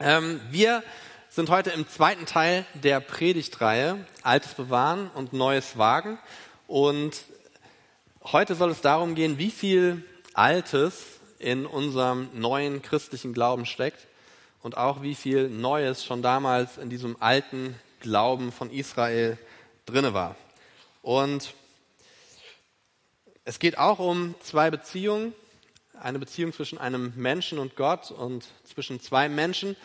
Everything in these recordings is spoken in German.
Ähm, wir sind heute im zweiten Teil der Predigtreihe Altes bewahren und Neues wagen. Und heute soll es darum gehen, wie viel Altes in unserem neuen christlichen Glauben steckt und auch wie viel Neues schon damals in diesem alten Glauben von Israel drinne war. Und es geht auch um zwei Beziehungen, eine Beziehung zwischen einem Menschen und Gott und zwischen zwei Menschen.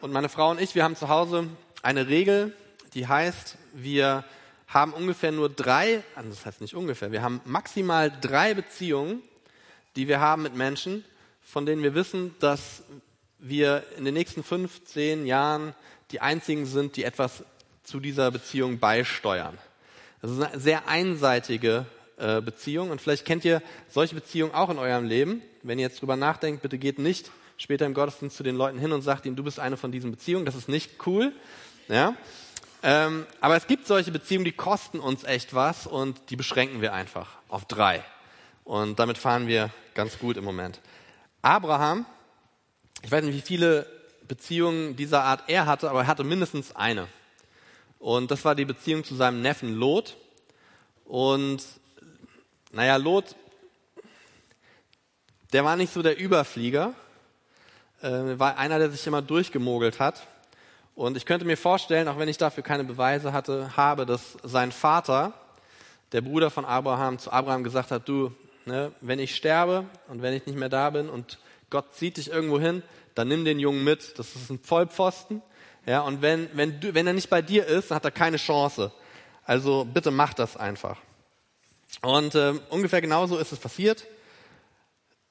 Und meine Frau und ich, wir haben zu Hause eine Regel, die heißt, wir haben ungefähr nur drei, also das heißt nicht ungefähr, wir haben maximal drei Beziehungen, die wir haben mit Menschen, von denen wir wissen, dass wir in den nächsten fünf, zehn Jahren die einzigen sind, die etwas zu dieser Beziehung beisteuern. Das ist eine sehr einseitige äh, Beziehung und vielleicht kennt ihr solche Beziehungen auch in eurem Leben. Wenn ihr jetzt drüber nachdenkt, bitte geht nicht später im Gottesdienst zu den Leuten hin und sagt ihnen, du bist eine von diesen Beziehungen. Das ist nicht cool. Ja? Ähm, aber es gibt solche Beziehungen, die kosten uns echt was und die beschränken wir einfach auf drei. Und damit fahren wir ganz gut im Moment. Abraham, ich weiß nicht, wie viele Beziehungen dieser Art er hatte, aber er hatte mindestens eine. Und das war die Beziehung zu seinem Neffen Lot. Und naja, Lot, der war nicht so der Überflieger, äh, war einer, der sich immer durchgemogelt hat. Und ich könnte mir vorstellen, auch wenn ich dafür keine Beweise hatte, habe, dass sein Vater, der Bruder von Abraham, zu Abraham gesagt hat, du, ne, wenn ich sterbe und wenn ich nicht mehr da bin und Gott zieht dich irgendwo hin, dann nimm den Jungen mit. Das ist ein Vollpfosten. Ja, und wenn, wenn, du, wenn er nicht bei dir ist, dann hat er keine Chance. Also bitte mach das einfach. Und äh, ungefähr genauso ist es passiert.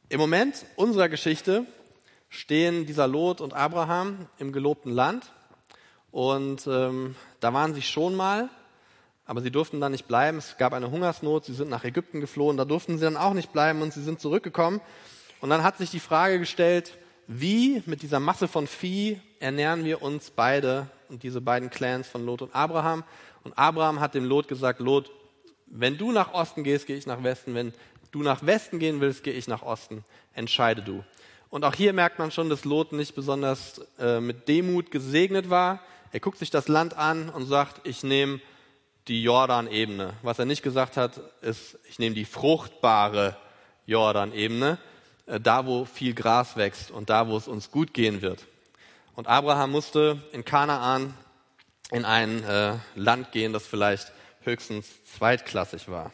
Im Moment unserer Geschichte stehen dieser Lot und Abraham im gelobten Land. Und ähm, da waren sie schon mal, aber sie durften da nicht bleiben. Es gab eine Hungersnot, sie sind nach Ägypten geflohen, da durften sie dann auch nicht bleiben und sie sind zurückgekommen. Und dann hat sich die Frage gestellt, wie mit dieser Masse von Vieh ernähren wir uns beide und diese beiden Clans von Lot und Abraham. Und Abraham hat dem Lot gesagt, Lot, wenn du nach Osten gehst, gehe ich nach Westen. Wenn du nach Westen gehen willst, gehe ich nach Osten. Entscheide du. Und auch hier merkt man schon, dass Lot nicht besonders äh, mit Demut gesegnet war. Er guckt sich das Land an und sagt, ich nehme die Jordan-Ebene. Was er nicht gesagt hat, ist, ich nehme die fruchtbare Jordan-Ebene, äh, da wo viel Gras wächst und da wo es uns gut gehen wird. Und Abraham musste in Kanaan in ein äh, Land gehen, das vielleicht höchstens zweitklassig war.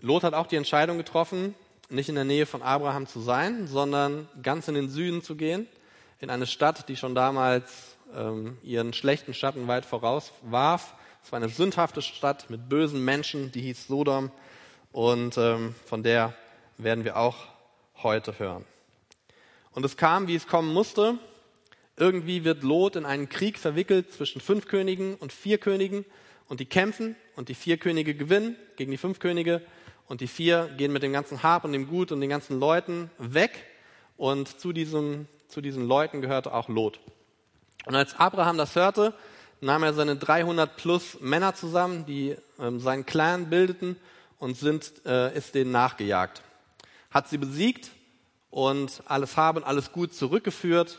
Lot hat auch die Entscheidung getroffen, nicht in der Nähe von Abraham zu sein, sondern ganz in den Süden zu gehen, in eine Stadt, die schon damals ähm, ihren schlechten Schatten weit voraus warf. Es war eine sündhafte Stadt mit bösen Menschen, die hieß Sodom und ähm, von der werden wir auch heute hören. Und es kam, wie es kommen musste. Irgendwie wird Lot in einen Krieg verwickelt zwischen fünf Königen und vier Königen und die kämpfen und die vier Könige gewinnen gegen die fünf Könige und die vier gehen mit dem ganzen Hab und dem Gut und den ganzen Leuten weg und zu, diesem, zu diesen Leuten gehörte auch Lot. Und als Abraham das hörte, nahm er seine 300 plus Männer zusammen, die ähm, seinen Clan bildeten und sind, äh, ist denen nachgejagt. Hat sie besiegt und alles Haben, alles Gut zurückgeführt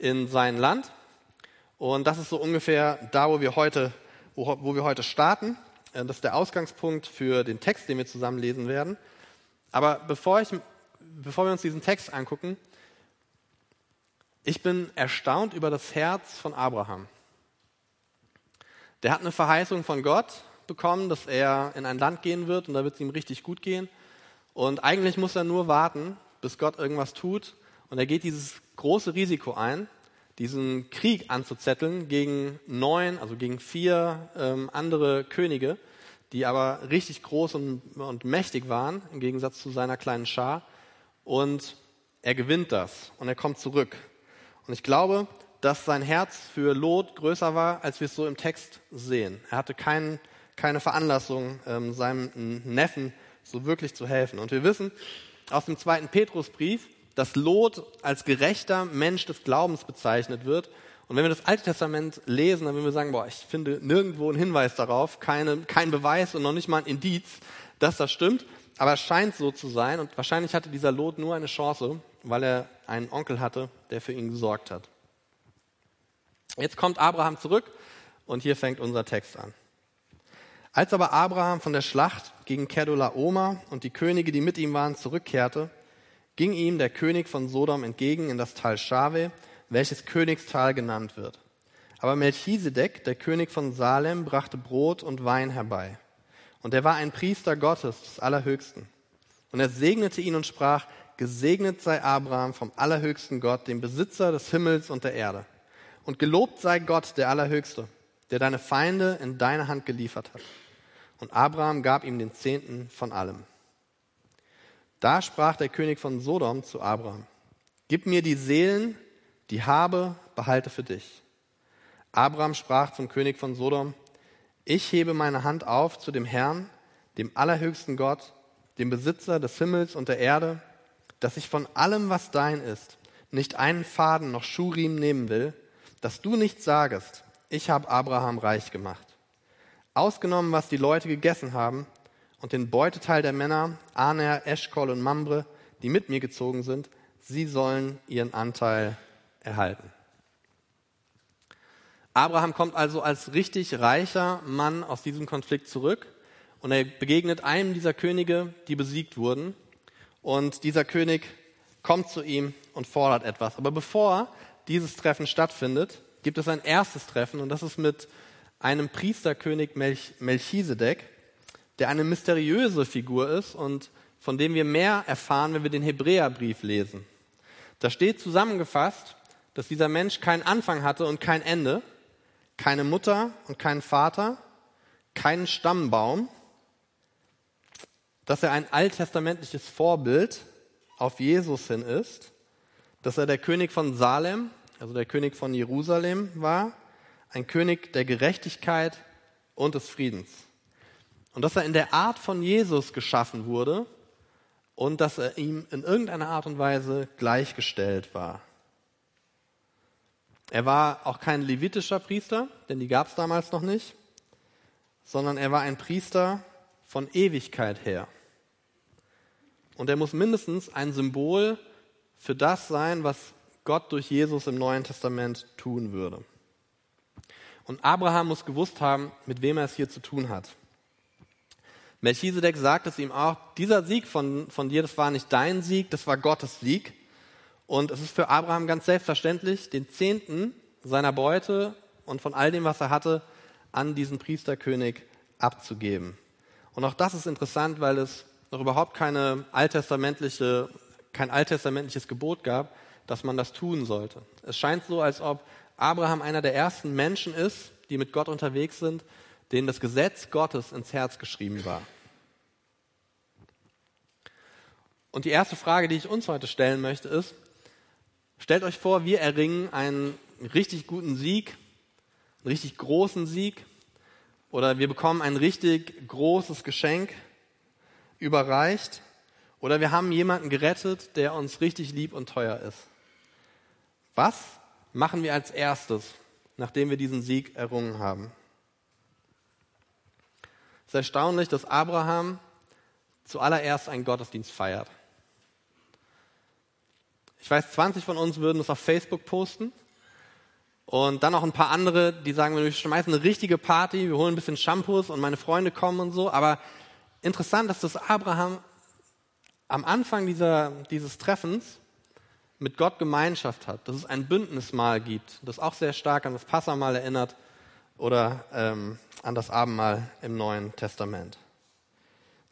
in sein Land. Und das ist so ungefähr da, wo wir heute, wo, wir heute starten. Äh, das ist der Ausgangspunkt für den Text, den wir zusammen lesen werden. Aber bevor, ich, bevor wir uns diesen Text angucken, ich bin erstaunt über das Herz von Abraham. Der hat eine Verheißung von Gott bekommen, dass er in ein Land gehen wird und da wird es ihm richtig gut gehen. Und eigentlich muss er nur warten, bis Gott irgendwas tut. Und er geht dieses große Risiko ein, diesen Krieg anzuzetteln gegen neun, also gegen vier ähm, andere Könige, die aber richtig groß und, und mächtig waren, im Gegensatz zu seiner kleinen Schar. Und er gewinnt das und er kommt zurück. Und ich glaube, dass sein Herz für Lot größer war, als wir es so im Text sehen. Er hatte kein, keine Veranlassung, ähm, seinem Neffen so wirklich zu helfen. Und wir wissen aus dem zweiten Petrusbrief, dass Lot als gerechter Mensch des Glaubens bezeichnet wird. Und wenn wir das Alte Testament lesen, dann würden wir sagen, boah, ich finde nirgendwo einen Hinweis darauf, keine, kein Beweis und noch nicht mal ein Indiz, dass das stimmt. Aber es scheint so zu sein und wahrscheinlich hatte dieser Lot nur eine Chance, weil er einen Onkel hatte, der für ihn gesorgt hat. Jetzt kommt Abraham zurück und hier fängt unser Text an. Als aber Abraham von der Schlacht gegen Kedolaoma und die Könige, die mit ihm waren, zurückkehrte, ging ihm der König von Sodom entgegen in das Tal Schave, welches Königstal genannt wird. Aber Melchisedek, der König von Salem, brachte Brot und Wein herbei. Und er war ein Priester Gottes des Allerhöchsten. Und er segnete ihn und sprach, Gesegnet sei Abraham vom Allerhöchsten Gott, dem Besitzer des Himmels und der Erde. Und gelobt sei Gott, der Allerhöchste, der deine Feinde in deine Hand geliefert hat. Und Abraham gab ihm den Zehnten von allem. Da sprach der König von Sodom zu Abraham, Gib mir die Seelen, die habe, behalte für dich. Abraham sprach zum König von Sodom, Ich hebe meine Hand auf zu dem Herrn, dem allerhöchsten Gott, dem Besitzer des Himmels und der Erde, dass ich von allem, was dein ist, nicht einen Faden noch Schuhriemen nehmen will, dass du nicht sagest, ich habe Abraham reich gemacht. Ausgenommen, was die Leute gegessen haben und den Beuteteil der Männer, Aner, Eschkol und Mambre, die mit mir gezogen sind, sie sollen ihren Anteil erhalten. Abraham kommt also als richtig reicher Mann aus diesem Konflikt zurück und er begegnet einem dieser Könige, die besiegt wurden. Und dieser König kommt zu ihm und fordert etwas. Aber bevor dieses Treffen stattfindet, gibt es ein erstes Treffen und das ist mit einem Priesterkönig Melch Melchisedek, der eine mysteriöse Figur ist und von dem wir mehr erfahren, wenn wir den Hebräerbrief lesen. Da steht zusammengefasst, dass dieser Mensch keinen Anfang hatte und kein Ende, keine Mutter und keinen Vater, keinen Stammbaum, dass er ein alttestamentliches Vorbild auf Jesus hin ist, dass er der König von Salem, also der König von Jerusalem war, ein König der Gerechtigkeit und des Friedens. Und dass er in der Art von Jesus geschaffen wurde und dass er ihm in irgendeiner Art und Weise gleichgestellt war. Er war auch kein levitischer Priester, denn die gab es damals noch nicht, sondern er war ein Priester von Ewigkeit her. Und er muss mindestens ein Symbol für das sein, was Gott durch Jesus im Neuen Testament tun würde. Und Abraham muss gewusst haben, mit wem er es hier zu tun hat. Melchisedek sagt es ihm auch, dieser Sieg von, von dir, das war nicht dein Sieg, das war Gottes Sieg. Und es ist für Abraham ganz selbstverständlich, den Zehnten seiner Beute und von all dem, was er hatte, an diesen Priesterkönig abzugeben. Und auch das ist interessant, weil es noch überhaupt keine alttestamentliche, kein alttestamentliches Gebot gab, dass man das tun sollte. Es scheint so, als ob Abraham einer der ersten Menschen ist, die mit Gott unterwegs sind, denen das Gesetz Gottes ins Herz geschrieben war. Und die erste Frage, die ich uns heute stellen möchte, ist, stellt euch vor, wir erringen einen richtig guten Sieg, einen richtig großen Sieg, oder wir bekommen ein richtig großes Geschenk überreicht oder wir haben jemanden gerettet, der uns richtig lieb und teuer ist. Was machen wir als erstes, nachdem wir diesen Sieg errungen haben? Es ist erstaunlich, dass Abraham zuallererst einen Gottesdienst feiert. Ich weiß, 20 von uns würden es auf Facebook posten. Und dann noch ein paar andere, die sagen, wir schmeißen eine richtige Party, wir holen ein bisschen Shampoos und meine Freunde kommen und so. Aber interessant dass Abraham am Anfang dieser, dieses Treffens mit Gott Gemeinschaft hat, dass es ein Bündnismahl gibt, das auch sehr stark an das Passamal erinnert oder ähm, an das Abendmahl im Neuen Testament.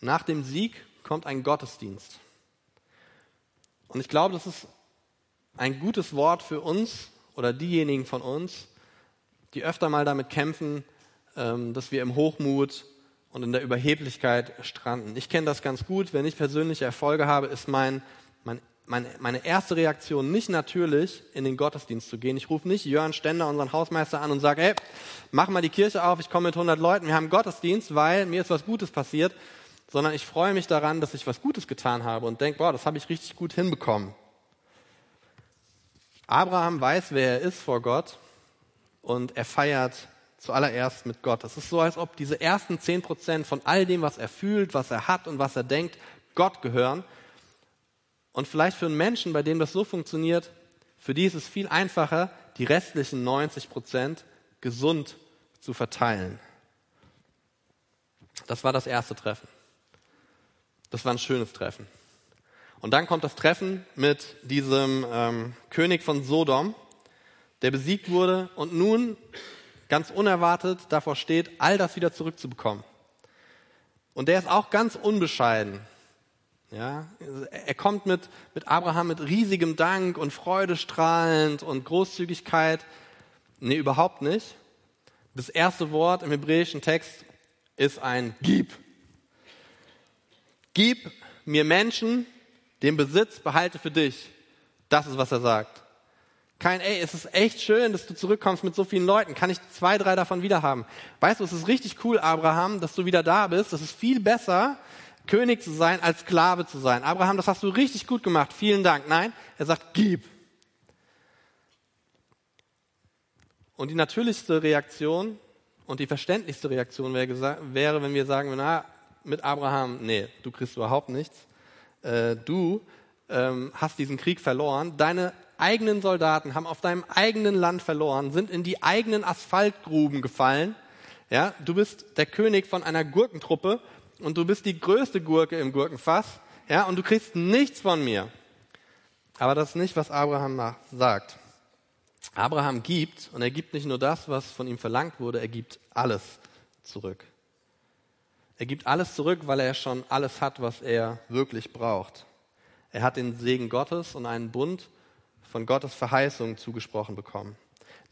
Nach dem Sieg kommt ein Gottesdienst. Und ich glaube, das ist ein gutes Wort für uns oder diejenigen von uns, die öfter mal damit kämpfen, ähm, dass wir im Hochmut und in der Überheblichkeit stranden. Ich kenne das ganz gut. Wenn ich persönliche Erfolge habe, ist mein, mein, meine, meine erste Reaktion nicht natürlich, in den Gottesdienst zu gehen. Ich rufe nicht Jörn Stender, unseren Hausmeister, an und sage, hey, mach mal die Kirche auf, ich komme mit 100 Leuten, wir haben Gottesdienst, weil mir ist was Gutes passiert, sondern ich freue mich daran, dass ich was Gutes getan habe und denke, boah, das habe ich richtig gut hinbekommen. Abraham weiß, wer er ist vor Gott und er feiert zuallererst mit Gott. Es ist so, als ob diese ersten zehn Prozent von all dem, was er fühlt, was er hat und was er denkt, Gott gehören. Und vielleicht für einen Menschen, bei dem das so funktioniert, für die ist es viel einfacher, die restlichen 90 Prozent gesund zu verteilen. Das war das erste Treffen. Das war ein schönes Treffen. Und dann kommt das Treffen mit diesem ähm, König von Sodom, der besiegt wurde und nun ganz unerwartet davor steht, all das wieder zurückzubekommen. Und der ist auch ganz unbescheiden. Ja, er kommt mit, mit Abraham mit riesigem Dank und Freude strahlend und Großzügigkeit. Nee, überhaupt nicht. Das erste Wort im hebräischen Text ist ein Gib. Gib mir Menschen, den Besitz behalte für dich. Das ist, was er sagt. Kein, ey, es ist echt schön, dass du zurückkommst mit so vielen Leuten. Kann ich zwei, drei davon wieder haben? Weißt du, es ist richtig cool, Abraham, dass du wieder da bist. Das ist viel besser, König zu sein, als Sklave zu sein. Abraham, das hast du richtig gut gemacht. Vielen Dank. Nein, er sagt, gib. Und die natürlichste Reaktion und die verständlichste Reaktion wäre, wenn wir sagen, na, mit Abraham, nee, du kriegst überhaupt nichts. Äh, du ähm, hast diesen Krieg verloren. Deine eigenen Soldaten haben auf deinem eigenen Land verloren, sind in die eigenen Asphaltgruben gefallen. Ja, du bist der König von einer Gurkentruppe und du bist die größte Gurke im Gurkenfass. Ja, und du kriegst nichts von mir. Aber das ist nicht, was Abraham sagt. Abraham gibt und er gibt nicht nur das, was von ihm verlangt wurde, er gibt alles zurück. Er gibt alles zurück, weil er schon alles hat, was er wirklich braucht. Er hat den Segen Gottes und einen Bund von Gottes Verheißung zugesprochen bekommen.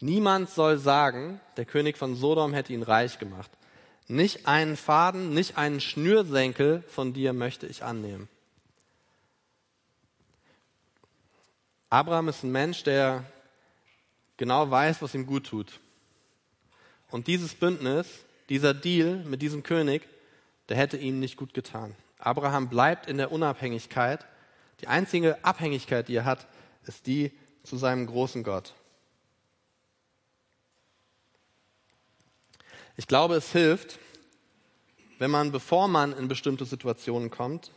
Niemand soll sagen, der König von Sodom hätte ihn reich gemacht. Nicht einen Faden, nicht einen Schnürsenkel von dir möchte ich annehmen. Abraham ist ein Mensch, der genau weiß, was ihm gut tut. Und dieses Bündnis, dieser Deal mit diesem König, der hätte ihm nicht gut getan. Abraham bleibt in der Unabhängigkeit. Die einzige Abhängigkeit, die er hat, ist die zu seinem großen Gott. Ich glaube, es hilft, wenn man, bevor man in bestimmte Situationen kommt,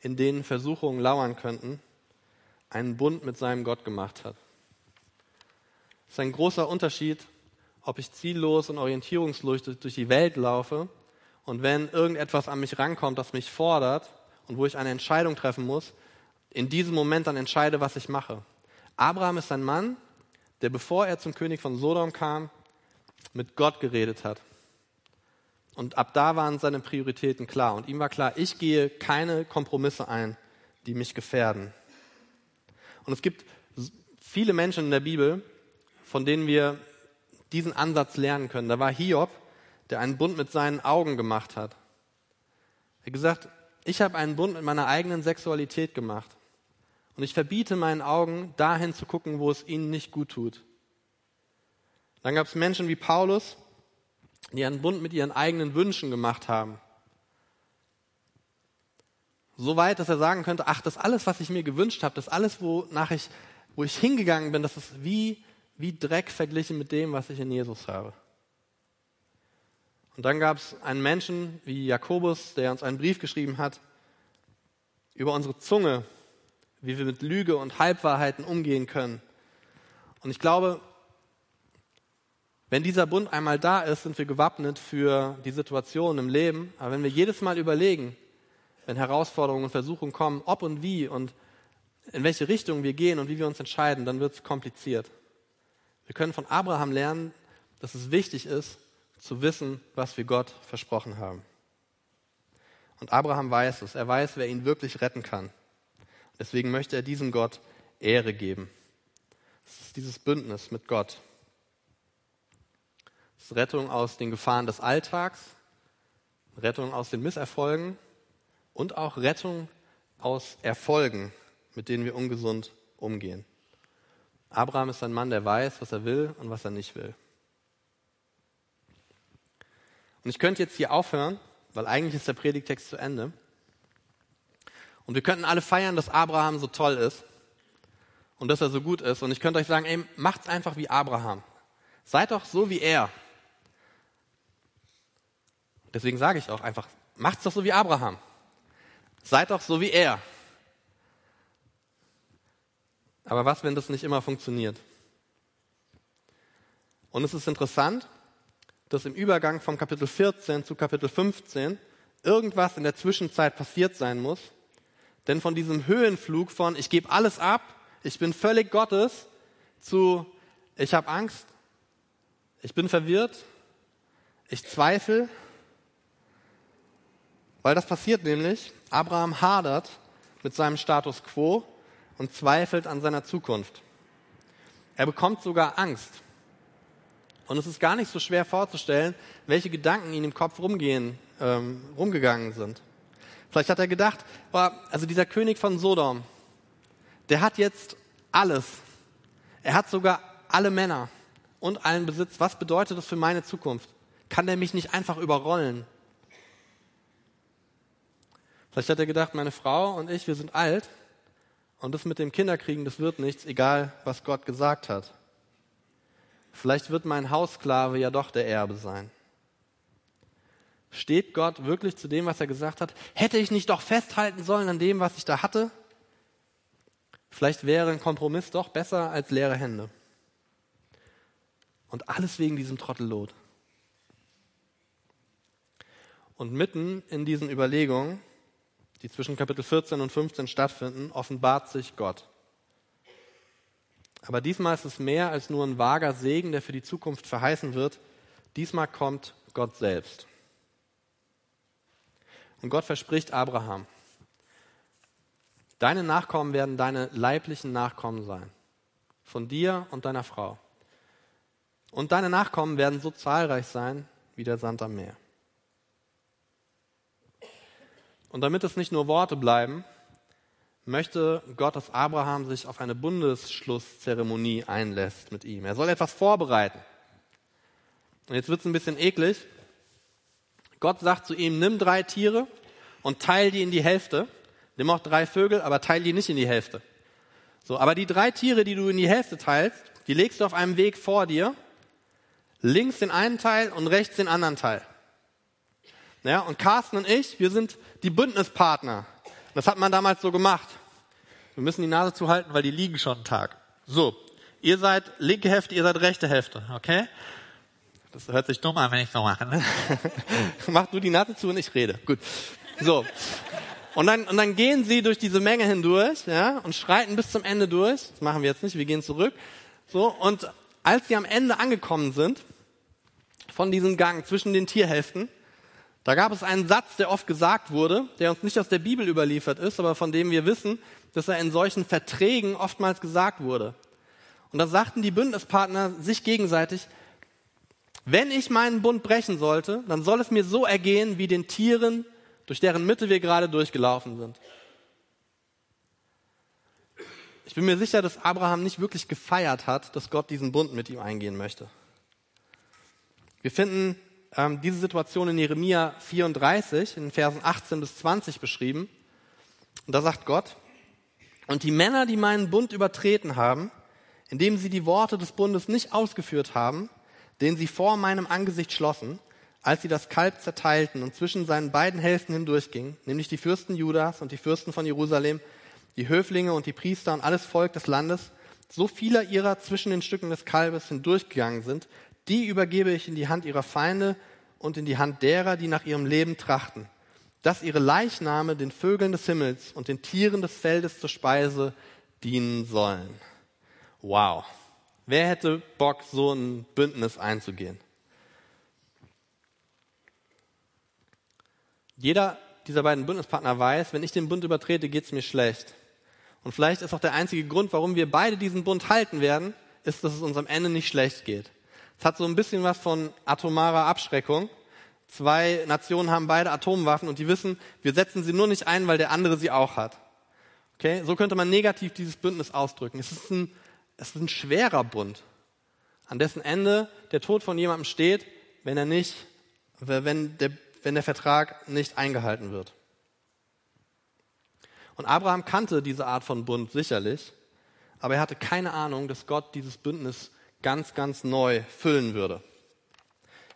in denen Versuchungen lauern könnten, einen Bund mit seinem Gott gemacht hat. Es ist ein großer Unterschied, ob ich ziellos und orientierungslos durch die Welt laufe und wenn irgendetwas an mich rankommt, das mich fordert und wo ich eine Entscheidung treffen muss, in diesem Moment dann entscheide, was ich mache. Abraham ist ein Mann, der bevor er zum König von Sodom kam, mit Gott geredet hat. Und ab da waren seine Prioritäten klar. Und ihm war klar, ich gehe keine Kompromisse ein, die mich gefährden. Und es gibt viele Menschen in der Bibel, von denen wir diesen Ansatz lernen können. Da war Hiob, der einen Bund mit seinen Augen gemacht hat. Er hat gesagt, ich habe einen Bund mit meiner eigenen Sexualität gemacht. Und ich verbiete meinen Augen, dahin zu gucken, wo es ihnen nicht gut tut. Dann gab es Menschen wie Paulus, die einen Bund mit ihren eigenen Wünschen gemacht haben. So weit, dass er sagen könnte, ach, das alles, was ich mir gewünscht habe, das alles, wonach ich, wo ich hingegangen bin, das ist wie, wie Dreck verglichen mit dem, was ich in Jesus habe. Und dann gab es einen Menschen wie Jakobus, der uns einen Brief geschrieben hat über unsere Zunge, wie wir mit Lüge und Halbwahrheiten umgehen können. Und ich glaube, wenn dieser Bund einmal da ist, sind wir gewappnet für die Situation im Leben. Aber wenn wir jedes Mal überlegen, wenn Herausforderungen und Versuchungen kommen, ob und wie und in welche Richtung wir gehen und wie wir uns entscheiden, dann wird es kompliziert. Wir können von Abraham lernen, dass es wichtig ist, zu wissen, was wir Gott versprochen haben. Und Abraham weiß es. Er weiß, wer ihn wirklich retten kann. Deswegen möchte er diesem Gott Ehre geben. Es ist dieses Bündnis mit Gott. Ist Rettung aus den Gefahren des Alltags, Rettung aus den Misserfolgen und auch Rettung aus Erfolgen, mit denen wir ungesund umgehen. Abraham ist ein Mann, der weiß, was er will und was er nicht will. Und ich könnte jetzt hier aufhören, weil eigentlich ist der Predigtext zu Ende. Und wir könnten alle feiern, dass Abraham so toll ist und dass er so gut ist. Und ich könnte euch sagen, ey, macht's einfach wie Abraham. Seid doch so wie er. Deswegen sage ich auch einfach, macht's doch so wie Abraham. Seid doch so wie er. Aber was, wenn das nicht immer funktioniert? Und es ist interessant, dass im Übergang vom Kapitel 14 zu Kapitel 15 irgendwas in der Zwischenzeit passiert sein muss. Denn von diesem Höhenflug von ich gebe alles ab, ich bin völlig Gottes, zu ich habe Angst, ich bin verwirrt, ich zweifle, weil das passiert nämlich, Abraham hadert mit seinem Status quo und zweifelt an seiner Zukunft. Er bekommt sogar Angst. Und es ist gar nicht so schwer vorzustellen, welche Gedanken in im Kopf rumgehen, ähm, rumgegangen sind. Vielleicht hat er gedacht, oh, also dieser König von Sodom, der hat jetzt alles. Er hat sogar alle Männer und allen Besitz. Was bedeutet das für meine Zukunft? Kann der mich nicht einfach überrollen? Vielleicht hat er gedacht, meine Frau und ich, wir sind alt und das mit dem Kinderkriegen, das wird nichts, egal was Gott gesagt hat. Vielleicht wird mein Haussklave ja doch der Erbe sein. Steht Gott wirklich zu dem, was er gesagt hat? Hätte ich nicht doch festhalten sollen an dem, was ich da hatte? Vielleicht wäre ein Kompromiss doch besser als leere Hände. Und alles wegen diesem Trottellot. Und mitten in diesen Überlegungen, die zwischen Kapitel 14 und 15 stattfinden, offenbart sich Gott. Aber diesmal ist es mehr als nur ein vager Segen, der für die Zukunft verheißen wird. Diesmal kommt Gott selbst. Und Gott verspricht Abraham, deine Nachkommen werden deine leiblichen Nachkommen sein, von dir und deiner Frau. Und deine Nachkommen werden so zahlreich sein wie der Sand am Meer. Und damit es nicht nur Worte bleiben, möchte Gott, dass Abraham sich auf eine Bundesschlusszeremonie einlässt mit ihm. Er soll etwas vorbereiten. Und jetzt wird es ein bisschen eklig. Gott sagt zu ihm, nimm drei Tiere und teil die in die Hälfte. Nimm auch drei Vögel, aber teil die nicht in die Hälfte. So, aber die drei Tiere, die du in die Hälfte teilst, die legst du auf einem Weg vor dir. Links den einen Teil und rechts den anderen Teil. Ja, und Carsten und ich, wir sind die Bündnispartner. Das hat man damals so gemacht. Wir müssen die Nase zuhalten, weil die liegen schon einen Tag. So, ihr seid linke Hälfte, ihr seid rechte Hälfte, okay? Das hört sich dumm an, wenn ich so mache. Ne? Mach du die Nase zu und ich rede. Gut. So. Und dann, und dann gehen sie durch diese Menge hindurch, ja, und schreiten bis zum Ende durch. Das machen wir jetzt nicht, wir gehen zurück. So, und als sie am Ende angekommen sind, von diesem Gang zwischen den Tierhälften, da gab es einen Satz, der oft gesagt wurde, der uns nicht aus der Bibel überliefert ist, aber von dem wir wissen, dass er in solchen Verträgen oftmals gesagt wurde. Und da sagten die Bündnispartner sich gegenseitig, wenn ich meinen Bund brechen sollte, dann soll es mir so ergehen wie den Tieren, durch deren Mitte wir gerade durchgelaufen sind. Ich bin mir sicher, dass Abraham nicht wirklich gefeiert hat, dass Gott diesen Bund mit ihm eingehen möchte. Wir finden ähm, diese Situation in Jeremia 34, in Versen 18 bis 20 beschrieben. Und da sagt Gott, und die Männer, die meinen Bund übertreten haben, indem sie die Worte des Bundes nicht ausgeführt haben, den sie vor meinem Angesicht schlossen, als sie das Kalb zerteilten und zwischen seinen beiden Hälften hindurchgingen, nämlich die Fürsten Judas und die Fürsten von Jerusalem, die Höflinge und die Priester und alles Volk des Landes, so vieler ihrer zwischen den Stücken des Kalbes hindurchgegangen sind, die übergebe ich in die Hand ihrer Feinde und in die Hand derer, die nach ihrem Leben trachten, dass ihre Leichname den Vögeln des Himmels und den Tieren des Feldes zur Speise dienen sollen. Wow. Wer hätte Bock, so ein Bündnis einzugehen? Jeder dieser beiden Bündnispartner weiß, wenn ich den Bund übertrete, geht es mir schlecht. Und vielleicht ist auch der einzige Grund, warum wir beide diesen Bund halten werden, ist, dass es uns am Ende nicht schlecht geht. Es hat so ein bisschen was von atomarer Abschreckung. Zwei Nationen haben beide Atomwaffen und die wissen, wir setzen sie nur nicht ein, weil der andere sie auch hat. Okay? So könnte man negativ dieses Bündnis ausdrücken. Es ist ein, es ist ein schwerer Bund, an dessen Ende der Tod von jemandem steht, wenn er nicht, wenn der, wenn der Vertrag nicht eingehalten wird. Und Abraham kannte diese Art von Bund sicherlich, aber er hatte keine Ahnung, dass Gott dieses Bündnis ganz, ganz neu füllen würde.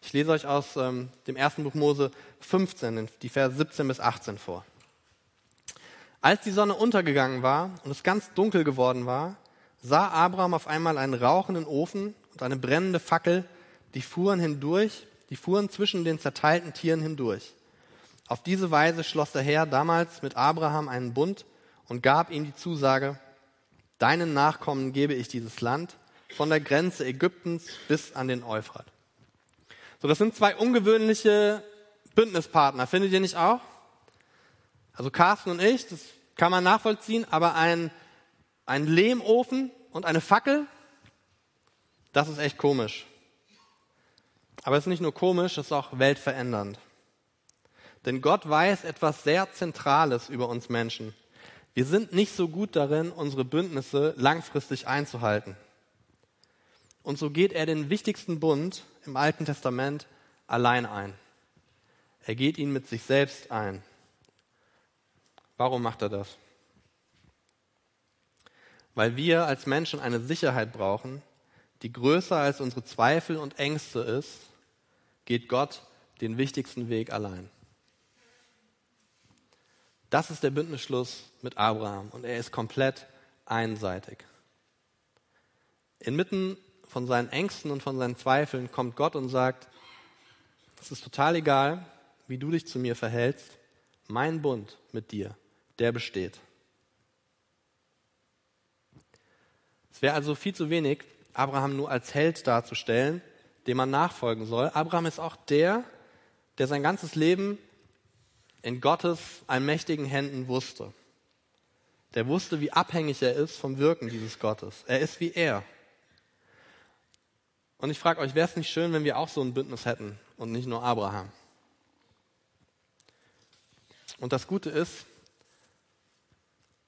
Ich lese euch aus ähm, dem ersten Buch Mose 15, die Verse 17 bis 18 vor. Als die Sonne untergegangen war und es ganz dunkel geworden war, sah Abraham auf einmal einen rauchenden Ofen und eine brennende Fackel, die fuhren hindurch, die fuhren zwischen den zerteilten Tieren hindurch. Auf diese Weise schloss der Herr damals mit Abraham einen Bund und gab ihm die Zusage, deinen Nachkommen gebe ich dieses Land von der Grenze Ägyptens bis an den Euphrat. So, das sind zwei ungewöhnliche Bündnispartner, findet ihr nicht auch? Also Carsten und ich, das kann man nachvollziehen, aber ein, ein Lehmofen und eine Fackel, das ist echt komisch. Aber es ist nicht nur komisch, es ist auch weltverändernd. Denn Gott weiß etwas sehr Zentrales über uns Menschen. Wir sind nicht so gut darin, unsere Bündnisse langfristig einzuhalten. Und so geht er den wichtigsten Bund im Alten Testament allein ein. Er geht ihn mit sich selbst ein. Warum macht er das? Weil wir als Menschen eine Sicherheit brauchen, die größer als unsere Zweifel und Ängste ist, geht Gott den wichtigsten Weg allein. Das ist der Bündnisschluss mit Abraham und er ist komplett einseitig. Inmitten von seinen Ängsten und von seinen Zweifeln kommt Gott und sagt, es ist total egal, wie du dich zu mir verhältst, mein Bund mit dir, der besteht. Es wäre also viel zu wenig, Abraham nur als Held darzustellen, dem man nachfolgen soll. Abraham ist auch der, der sein ganzes Leben in Gottes allmächtigen Händen wusste. Der wusste, wie abhängig er ist vom Wirken dieses Gottes. Er ist wie er. Und ich frage euch, wäre es nicht schön, wenn wir auch so ein Bündnis hätten und nicht nur Abraham? Und das Gute ist,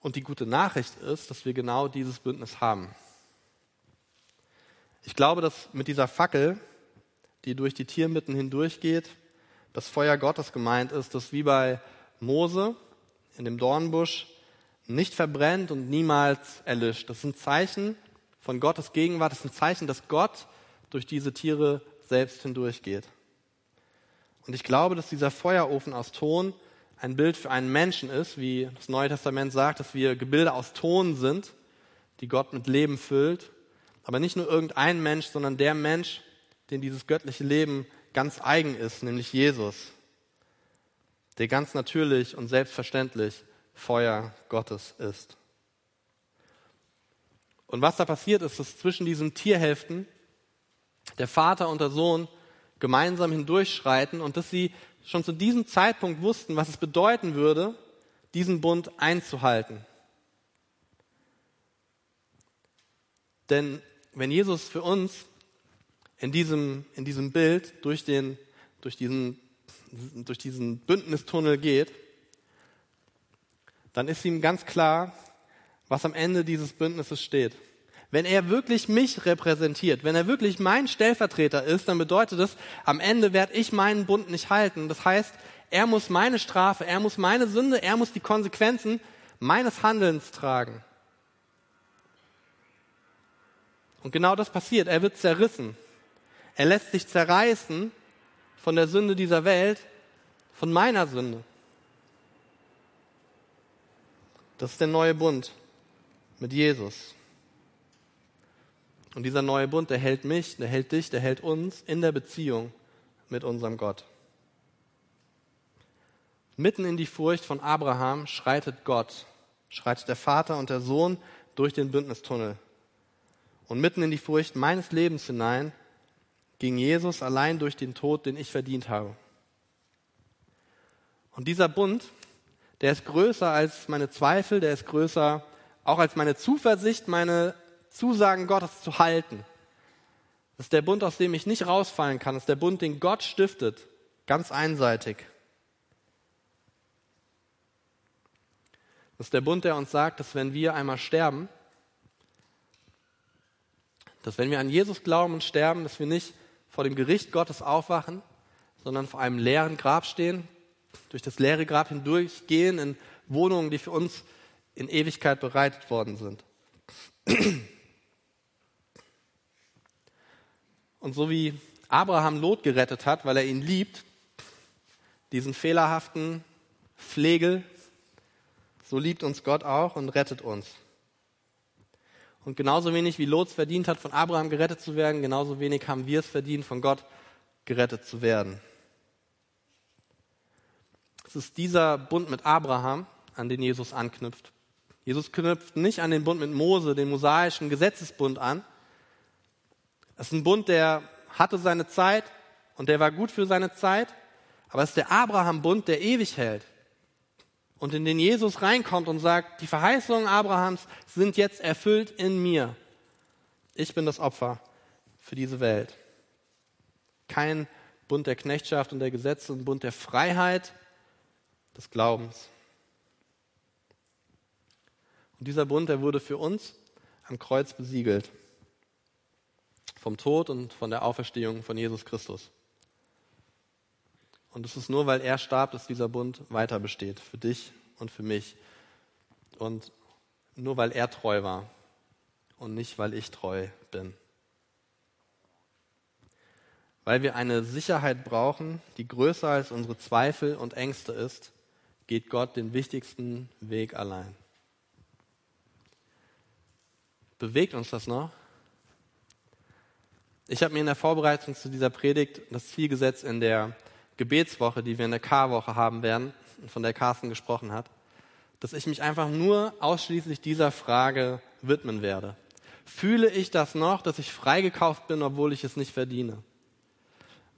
und die gute Nachricht ist, dass wir genau dieses Bündnis haben. Ich glaube, dass mit dieser Fackel, die durch die Tiermitten hindurchgeht, das Feuer Gottes gemeint ist, das wie bei Mose in dem Dornbusch nicht verbrennt und niemals erlischt. Das sind Zeichen von Gottes Gegenwart, das sind Zeichen, dass Gott durch diese Tiere selbst hindurchgeht. Und ich glaube, dass dieser Feuerofen aus Ton ein Bild für einen Menschen ist, wie das Neue Testament sagt, dass wir Gebilde aus Ton sind, die Gott mit Leben füllt. Aber nicht nur irgendein Mensch, sondern der Mensch, den dieses göttliche Leben ganz eigen ist, nämlich Jesus, der ganz natürlich und selbstverständlich Feuer Gottes ist. Und was da passiert ist, dass zwischen diesen Tierhälften der Vater und der Sohn gemeinsam hindurchschreiten und dass sie schon zu diesem Zeitpunkt wussten, was es bedeuten würde, diesen Bund einzuhalten. Denn wenn Jesus für uns in diesem, in diesem Bild durch, den, durch, diesen, durch diesen Bündnistunnel geht, dann ist ihm ganz klar, was am Ende dieses Bündnisses steht. Wenn er wirklich mich repräsentiert, wenn er wirklich mein Stellvertreter ist, dann bedeutet das, am Ende werde ich meinen Bund nicht halten. Das heißt, er muss meine Strafe, er muss meine Sünde, er muss die Konsequenzen meines Handelns tragen. Und genau das passiert. Er wird zerrissen. Er lässt sich zerreißen von der Sünde dieser Welt, von meiner Sünde. Das ist der neue Bund mit Jesus. Und dieser neue Bund, der hält mich, der hält dich, der hält uns in der Beziehung mit unserem Gott. Mitten in die Furcht von Abraham schreitet Gott, schreitet der Vater und der Sohn durch den Bündnistunnel. Und mitten in die Furcht meines Lebens hinein ging Jesus allein durch den Tod, den ich verdient habe. Und dieser Bund, der ist größer als meine Zweifel, der ist größer auch als meine Zuversicht, meine Zusagen Gottes zu halten. Das ist der Bund, aus dem ich nicht rausfallen kann. Das ist der Bund, den Gott stiftet, ganz einseitig. Das ist der Bund, der uns sagt, dass wenn wir einmal sterben, dass wenn wir an Jesus glauben und sterben, dass wir nicht vor dem Gericht Gottes aufwachen, sondern vor einem leeren Grab stehen, durch das leere Grab hindurchgehen in Wohnungen, die für uns in Ewigkeit bereitet worden sind. Und so wie Abraham Lot gerettet hat, weil er ihn liebt, diesen fehlerhaften Pflegel, so liebt uns Gott auch und rettet uns. Und genauso wenig wie Lot verdient hat, von Abraham gerettet zu werden, genauso wenig haben wir es verdient, von Gott gerettet zu werden. Es ist dieser Bund mit Abraham, an den Jesus anknüpft. Jesus knüpft nicht an den Bund mit Mose, den mosaischen Gesetzesbund an. Es ist ein Bund, der hatte seine Zeit und der war gut für seine Zeit, aber es ist der Abraham-Bund, der ewig hält und in den Jesus reinkommt und sagt, die Verheißungen Abrahams sind jetzt erfüllt in mir. Ich bin das Opfer für diese Welt. Kein Bund der Knechtschaft und der Gesetze, ein Bund der Freiheit, des Glaubens. Und dieser Bund, der wurde für uns am Kreuz besiegelt. Vom Tod und von der Auferstehung von Jesus Christus. Und es ist nur, weil er starb, dass dieser Bund weiter besteht. Für dich und für mich. Und nur weil er treu war. Und nicht, weil ich treu bin. Weil wir eine Sicherheit brauchen, die größer als unsere Zweifel und Ängste ist, geht Gott den wichtigsten Weg allein. Bewegt uns das noch? Ich habe mir in der Vorbereitung zu dieser Predigt das Ziel gesetzt in der Gebetswoche, die wir in der K-Woche haben werden, von der Carsten gesprochen hat, dass ich mich einfach nur ausschließlich dieser Frage widmen werde. Fühle ich das noch, dass ich freigekauft bin, obwohl ich es nicht verdiene?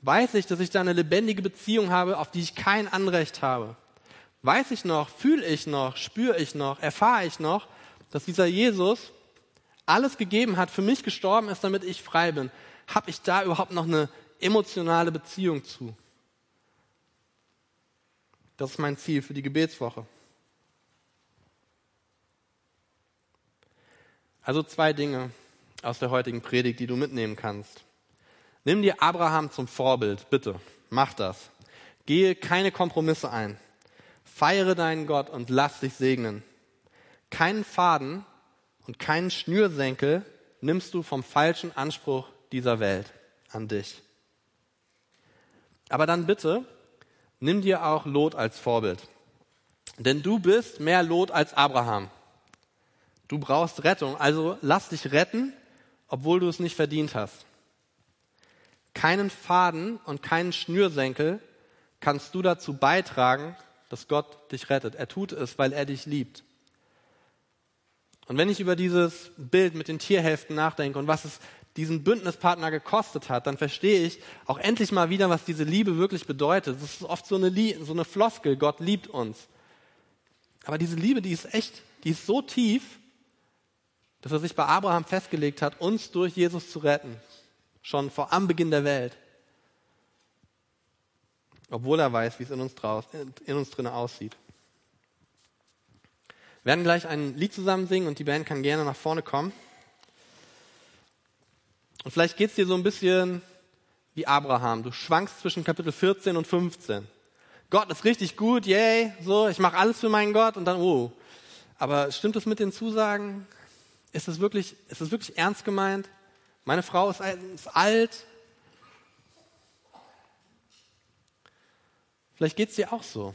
Weiß ich, dass ich da eine lebendige Beziehung habe, auf die ich kein Anrecht habe? Weiß ich noch, fühle ich noch, spüre ich noch, erfahre ich noch, dass dieser Jesus alles gegeben hat, für mich gestorben ist, damit ich frei bin? Habe ich da überhaupt noch eine emotionale Beziehung zu? Das ist mein Ziel für die Gebetswoche. Also zwei Dinge aus der heutigen Predigt, die du mitnehmen kannst. Nimm dir Abraham zum Vorbild, bitte. Mach das. Gehe keine Kompromisse ein. Feiere deinen Gott und lass dich segnen. Keinen Faden und keinen Schnürsenkel nimmst du vom falschen Anspruch dieser Welt an dich. Aber dann bitte nimm dir auch Lot als Vorbild. Denn du bist mehr Lot als Abraham. Du brauchst Rettung, also lass dich retten, obwohl du es nicht verdient hast. Keinen Faden und keinen Schnürsenkel kannst du dazu beitragen, dass Gott dich rettet. Er tut es, weil er dich liebt. Und wenn ich über dieses Bild mit den Tierhälften nachdenke und was es diesen Bündnispartner gekostet hat, dann verstehe ich auch endlich mal wieder, was diese Liebe wirklich bedeutet. Das ist oft so eine, so eine Floskel, Gott liebt uns. Aber diese Liebe, die ist echt, die ist so tief, dass er sich bei Abraham festgelegt hat, uns durch Jesus zu retten. Schon vor am Beginn der Welt. Obwohl er weiß, wie es in uns, draus, in uns drinnen aussieht. Wir werden gleich ein Lied zusammen singen und die Band kann gerne nach vorne kommen. Und vielleicht geht es dir so ein bisschen wie Abraham. Du schwankst zwischen Kapitel 14 und 15. Gott ist richtig gut, yay, so, ich mache alles für meinen Gott und dann, oh. Aber stimmt es mit den Zusagen? Ist es wirklich, ist es wirklich ernst gemeint? Meine Frau ist, ist alt. Vielleicht geht es dir auch so.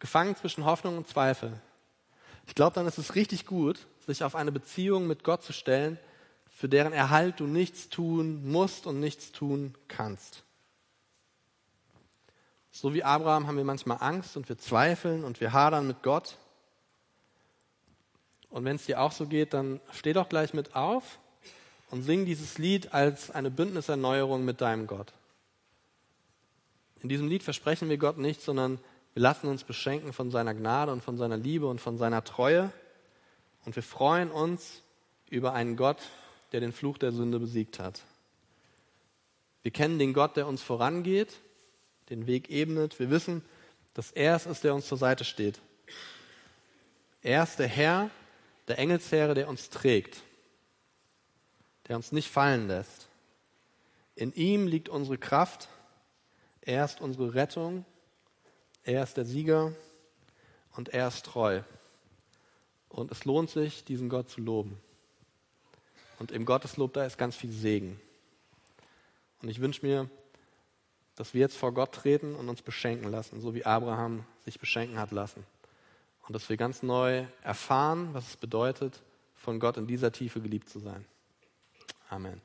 Gefangen zwischen Hoffnung und Zweifel. Ich glaube, dann ist es richtig gut, sich auf eine Beziehung mit Gott zu stellen, für deren Erhalt du nichts tun musst und nichts tun kannst. So wie Abraham haben wir manchmal Angst und wir zweifeln und wir hadern mit Gott. Und wenn es dir auch so geht, dann steh doch gleich mit auf und sing dieses Lied als eine Bündniserneuerung mit deinem Gott. In diesem Lied versprechen wir Gott nichts, sondern wir lassen uns beschenken von seiner Gnade und von seiner Liebe und von seiner Treue. Und wir freuen uns über einen Gott, der den Fluch der Sünde besiegt hat. Wir kennen den Gott, der uns vorangeht, den Weg ebnet. Wir wissen, dass er es ist, der uns zur Seite steht. Er ist der Herr, der Engelsheere, der uns trägt, der uns nicht fallen lässt. In ihm liegt unsere Kraft. Er ist unsere Rettung. Er ist der Sieger und er ist treu. Und es lohnt sich, diesen Gott zu loben. Und im Gotteslob, da ist ganz viel Segen. Und ich wünsche mir, dass wir jetzt vor Gott treten und uns beschenken lassen, so wie Abraham sich beschenken hat lassen. Und dass wir ganz neu erfahren, was es bedeutet, von Gott in dieser Tiefe geliebt zu sein. Amen.